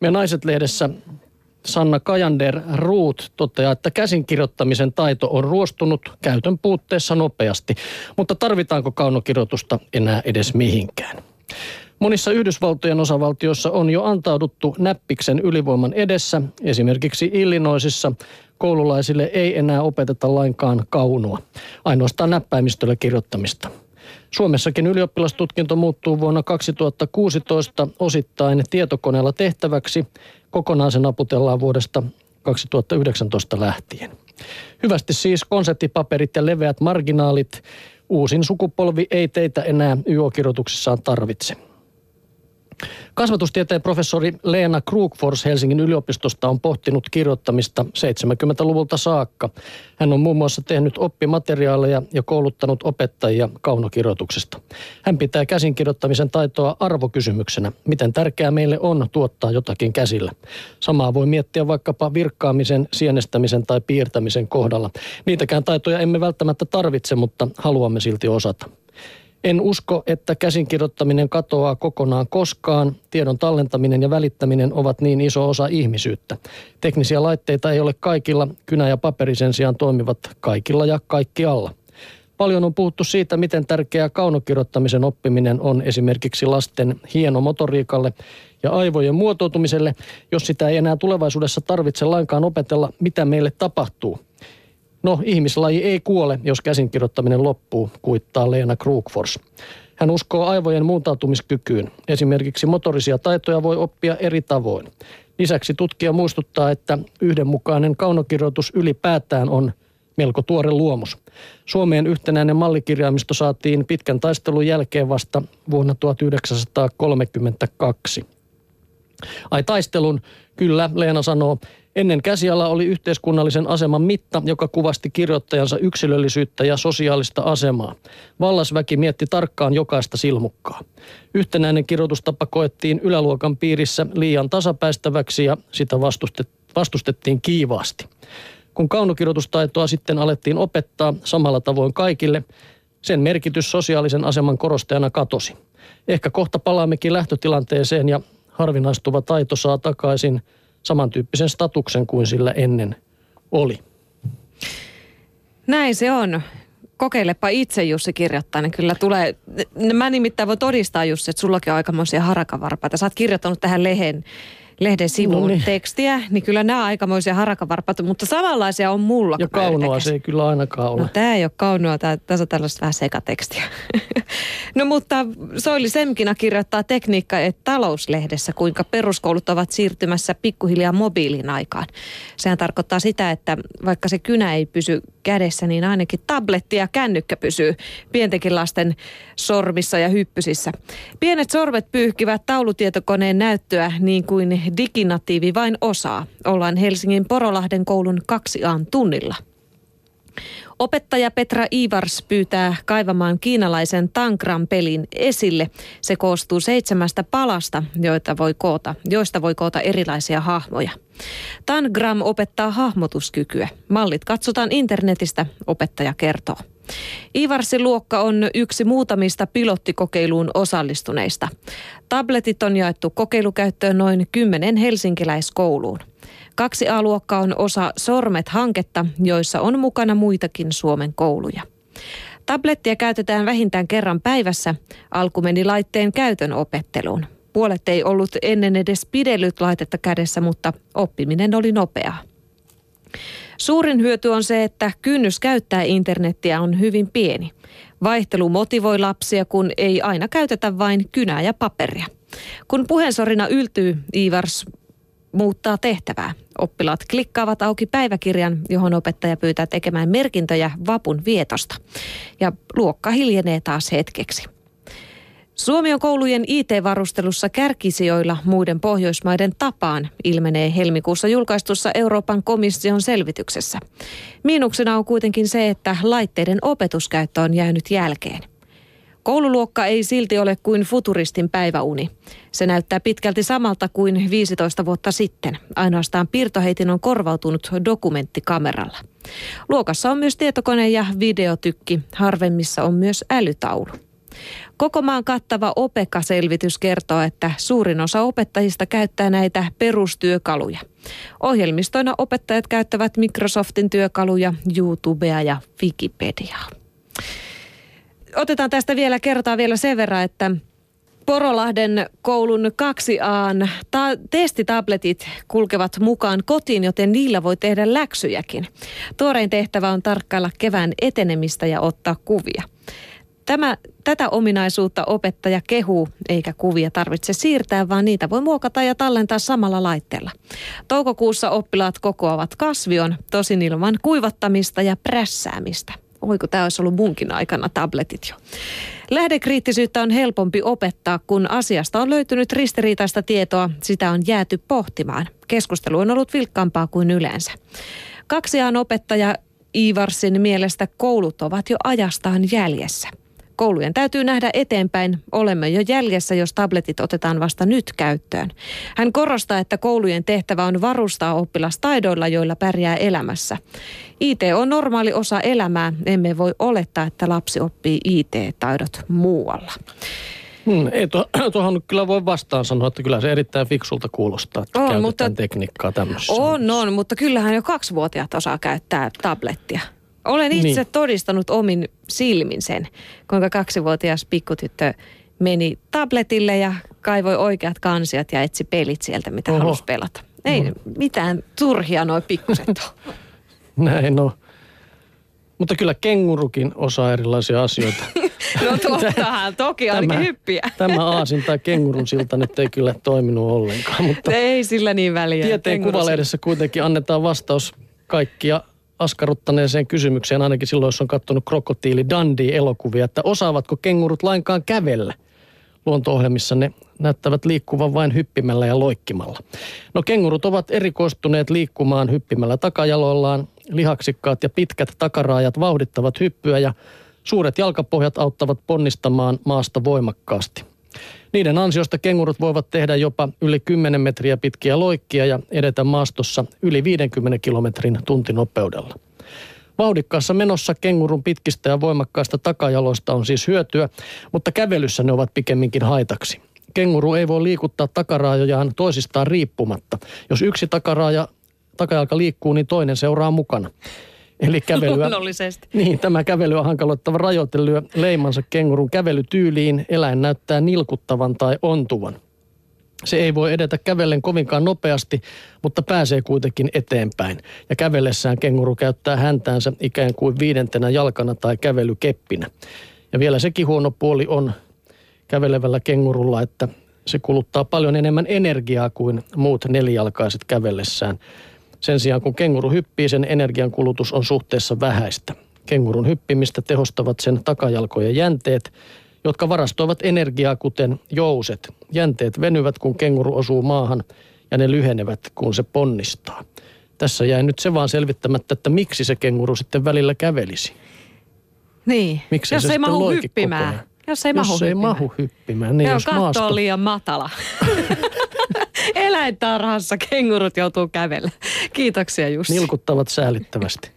Me Naiset-lehdessä Sanna Kajander Ruut toteaa, että käsinkirjoittamisen taito on ruostunut käytön puutteessa nopeasti, mutta tarvitaanko kaunokirjoitusta enää edes mihinkään? Monissa Yhdysvaltojen osavaltioissa on jo antauduttu näppiksen ylivoiman edessä. Esimerkiksi Illinoisissa koululaisille ei enää opeteta lainkaan kaunua, ainoastaan näppäimistöllä kirjoittamista. Suomessakin ylioppilastutkinto muuttuu vuonna 2016 osittain tietokoneella tehtäväksi. Kokonaan se naputellaan vuodesta 2019 lähtien. Hyvästi siis konseptipaperit ja leveät marginaalit. Uusin sukupolvi ei teitä enää YO-kirjoituksissaan tarvitse. Kasvatustieteen professori Leena Krugfors Helsingin yliopistosta on pohtinut kirjoittamista 70-luvulta saakka. Hän on muun muassa tehnyt oppimateriaaleja ja kouluttanut opettajia kaunokirjoituksesta. Hän pitää käsinkirjoittamisen taitoa arvokysymyksenä. Miten tärkeää meille on tuottaa jotakin käsillä? Samaa voi miettiä vaikkapa virkkaamisen, sienestämisen tai piirtämisen kohdalla. Niitäkään taitoja emme välttämättä tarvitse, mutta haluamme silti osata. En usko, että käsinkirjoittaminen katoaa kokonaan koskaan. Tiedon tallentaminen ja välittäminen ovat niin iso osa ihmisyyttä. Teknisiä laitteita ei ole kaikilla, kynä ja paperi sen sijaan toimivat kaikilla ja kaikkialla. Paljon on puhuttu siitä, miten tärkeää kaunokirjoittamisen oppiminen on esimerkiksi lasten hienomotoriikalle ja aivojen muotoutumiselle, jos sitä ei enää tulevaisuudessa tarvitse lainkaan opetella, mitä meille tapahtuu – No, ihmislaji ei kuole, jos käsinkirjoittaminen loppuu, kuittaa Leena Krugfors. Hän uskoo aivojen muuntautumiskykyyn. Esimerkiksi motorisia taitoja voi oppia eri tavoin. Lisäksi tutkija muistuttaa, että yhdenmukainen kaunokirjoitus ylipäätään on melko tuore luomus. Suomeen yhtenäinen mallikirjaimisto saatiin pitkän taistelun jälkeen vasta vuonna 1932. Ai taistelun, kyllä, Leena sanoo, Ennen käsiala oli yhteiskunnallisen aseman mitta, joka kuvasti kirjoittajansa yksilöllisyyttä ja sosiaalista asemaa. Vallasväki mietti tarkkaan jokaista silmukkaa. Yhtenäinen kirjoitustapa koettiin yläluokan piirissä liian tasapäistäväksi ja sitä vastustettiin kiivaasti. Kun kaunokirjoitustaitoa sitten alettiin opettaa samalla tavoin kaikille, sen merkitys sosiaalisen aseman korostajana katosi. Ehkä kohta palaammekin lähtötilanteeseen ja harvinaistuva taito saa takaisin – samantyyppisen statuksen kuin sillä ennen oli. Näin se on. Kokeilepa itse Jussi kirjoittaa, niin kyllä tulee, mä nimittäin voin todistaa Jussi, että sullakin on aikamoisia harakavarpaita. Sä oot kirjoittanut tähän lehen lehden sivuun no niin. tekstiä, niin kyllä nämä aikamoisia harakavarpaita, mutta samanlaisia on mulla. Ja kaunoa se ei kyllä ainakaan ole. No tämä ei ole kaunoa, tämä, tässä on tällaista vähän sekatekstiä. no mutta Soili Semkina kirjoittaa tekniikka- ja talouslehdessä, kuinka peruskoulut ovat siirtymässä pikkuhiljaa mobiilin aikaan. Sehän tarkoittaa sitä, että vaikka se kynä ei pysy kädessä, niin ainakin tabletti ja kännykkä pysyy pientenkin lasten sormissa ja hyppysissä. Pienet sorvet pyyhkivät taulutietokoneen näyttöä niin kuin diginatiivi vain osaa. Ollaan Helsingin Porolahden koulun kaksi a tunnilla. Opettaja Petra Ivars pyytää kaivamaan kiinalaisen Tangram-pelin esille. Se koostuu seitsemästä palasta, joita voi koota, joista voi koota erilaisia hahmoja. Tangram opettaa hahmotuskykyä. Mallit katsotaan internetistä, opettaja kertoo. Ivarsin luokka on yksi muutamista pilottikokeiluun osallistuneista. Tabletit on jaettu kokeilukäyttöön noin kymmenen helsinkiläiskouluun. Kaksi A-luokka on osa Sormet-hanketta, joissa on mukana muitakin Suomen kouluja. Tablettia käytetään vähintään kerran päivässä. Alku meni laitteen käytön opetteluun. Puolet ei ollut ennen edes pidellyt laitetta kädessä, mutta oppiminen oli nopeaa. Suurin hyöty on se, että kynnys käyttää internettiä on hyvin pieni. Vaihtelu motivoi lapsia, kun ei aina käytetä vain kynää ja paperia. Kun puheensorina yltyy, Ivars muuttaa tehtävää. Oppilaat klikkaavat auki päiväkirjan, johon opettaja pyytää tekemään merkintöjä vapun vietosta. Ja luokka hiljenee taas hetkeksi. Suomi on koulujen IT-varustelussa kärkisijoilla muiden Pohjoismaiden tapaan, ilmenee helmikuussa julkaistussa Euroopan komission selvityksessä. Miinuksena on kuitenkin se, että laitteiden opetuskäyttö on jäänyt jälkeen. Koululuokka ei silti ole kuin futuristin päiväuni. Se näyttää pitkälti samalta kuin 15 vuotta sitten. Ainoastaan piirtoheitin on korvautunut dokumenttikameralla. Luokassa on myös tietokone ja videotykki. Harvemmissa on myös älytaulu. Koko maan kattava OPEKA-selvitys kertoo, että suurin osa opettajista käyttää näitä perustyökaluja. Ohjelmistoina opettajat käyttävät Microsoftin työkaluja, YouTubea ja Wikipediaa. Otetaan tästä vielä kertaa vielä sen verran, että Porolahden koulun 2A ta- testitabletit kulkevat mukaan kotiin, joten niillä voi tehdä läksyjäkin. Tuorein tehtävä on tarkkailla kevään etenemistä ja ottaa kuvia. Tämä, tätä ominaisuutta opettaja kehuu, eikä kuvia tarvitse siirtää, vaan niitä voi muokata ja tallentaa samalla laitteella. Toukokuussa oppilaat kokoavat kasvion, tosin ilman kuivattamista ja prässäämistä. Oi kun tämä olisi ollut munkin aikana tabletit jo. Lähdekriittisyyttä on helpompi opettaa, kun asiasta on löytynyt ristiriitaista tietoa. Sitä on jääty pohtimaan. Keskustelu on ollut vilkkaampaa kuin yleensä. Kaksiaan opettaja Ivarsin mielestä koulut ovat jo ajastaan jäljessä. Koulujen täytyy nähdä eteenpäin. Olemme jo jäljessä, jos tabletit otetaan vasta nyt käyttöön. Hän korostaa, että koulujen tehtävä on varustaa oppilas taidoilla, joilla pärjää elämässä. IT on normaali osa elämää. Emme voi olettaa, että lapsi oppii IT-taidot muualla. Hmm, ei tuo, tuohon nyt kyllä voi vastaan sanoa, että kyllä se erittäin fiksulta kuulostaa, että on, käytetään mutta, tekniikkaa tämmöisessä. On, on, mutta kyllähän jo kaksivuotiaat osaa käyttää tablettia. Olen itse niin. todistanut omin silmin sen, kuinka kaksivuotias pikkutyttö meni tabletille ja kaivoi oikeat kansiot ja etsi pelit sieltä, mitä Oho. halusi pelata. Ei no. mitään turhia noin pikkuset Näin no. Mutta kyllä kengurukin osaa erilaisia asioita. no tottahan, toki ainakin tämä, hyppiä. tämä aasin tai kengurun silta nyt ei kyllä toiminut ollenkaan. Mutta ei sillä niin väliä. Tieteen kuvalehdessä kuitenkin annetaan vastaus kaikkia askarruttaneeseen kysymykseen, ainakin silloin, jos on katsonut krokotiili Dundee-elokuvia, että osaavatko kengurut lainkaan kävellä? Luonto-ohjelmissa ne näyttävät liikkuvan vain hyppimällä ja loikkimalla. No kengurut ovat erikoistuneet liikkumaan hyppimällä takajaloillaan. Lihaksikkaat ja pitkät takaraajat vauhdittavat hyppyä ja suuret jalkapohjat auttavat ponnistamaan maasta voimakkaasti. Niiden ansiosta kengurut voivat tehdä jopa yli 10 metriä pitkiä loikkia ja edetä maastossa yli 50 kilometrin tuntinopeudella. Vauhdikkaassa menossa kengurun pitkistä ja voimakkaista takajaloista on siis hyötyä, mutta kävelyssä ne ovat pikemminkin haitaksi. Kenguru ei voi liikuttaa takaraajojaan toisistaan riippumatta. Jos yksi takaraaja, takajalka liikkuu, niin toinen seuraa mukana. Eli kävelyä. Niin, tämä kävelyä hankaloittava rajoite lyö leimansa kengurun kävelytyyliin. Eläin näyttää nilkuttavan tai ontuvan. Se ei voi edetä kävellen kovinkaan nopeasti, mutta pääsee kuitenkin eteenpäin. Ja kävellessään kenguru käyttää häntäänsä ikään kuin viidentenä jalkana tai kävelykeppinä. Ja vielä sekin huono puoli on kävelevällä kengurulla, että se kuluttaa paljon enemmän energiaa kuin muut nelijalkaiset kävellessään. Sen sijaan kun kenguru hyppii, sen energiankulutus on suhteessa vähäistä. Kengurun hyppimistä tehostavat sen takajalkojen jänteet, jotka varastoivat energiaa kuten jouset. Jänteet venyvät, kun kenguru osuu maahan ja ne lyhenevät, kun se ponnistaa. Tässä jäi nyt se vaan selvittämättä, että miksi se kenguru sitten välillä kävelisi. Niin, miksi jos se ei mahu hyppimään. Jos ei, jos mahu, ei hyppimään. mahu hyppimään. Niin jos katto maasto... on liian matala. Eläintarhassa kengurut joutuu kävellä. Kiitoksia Jussi. Nilkuttavat säälittävästi.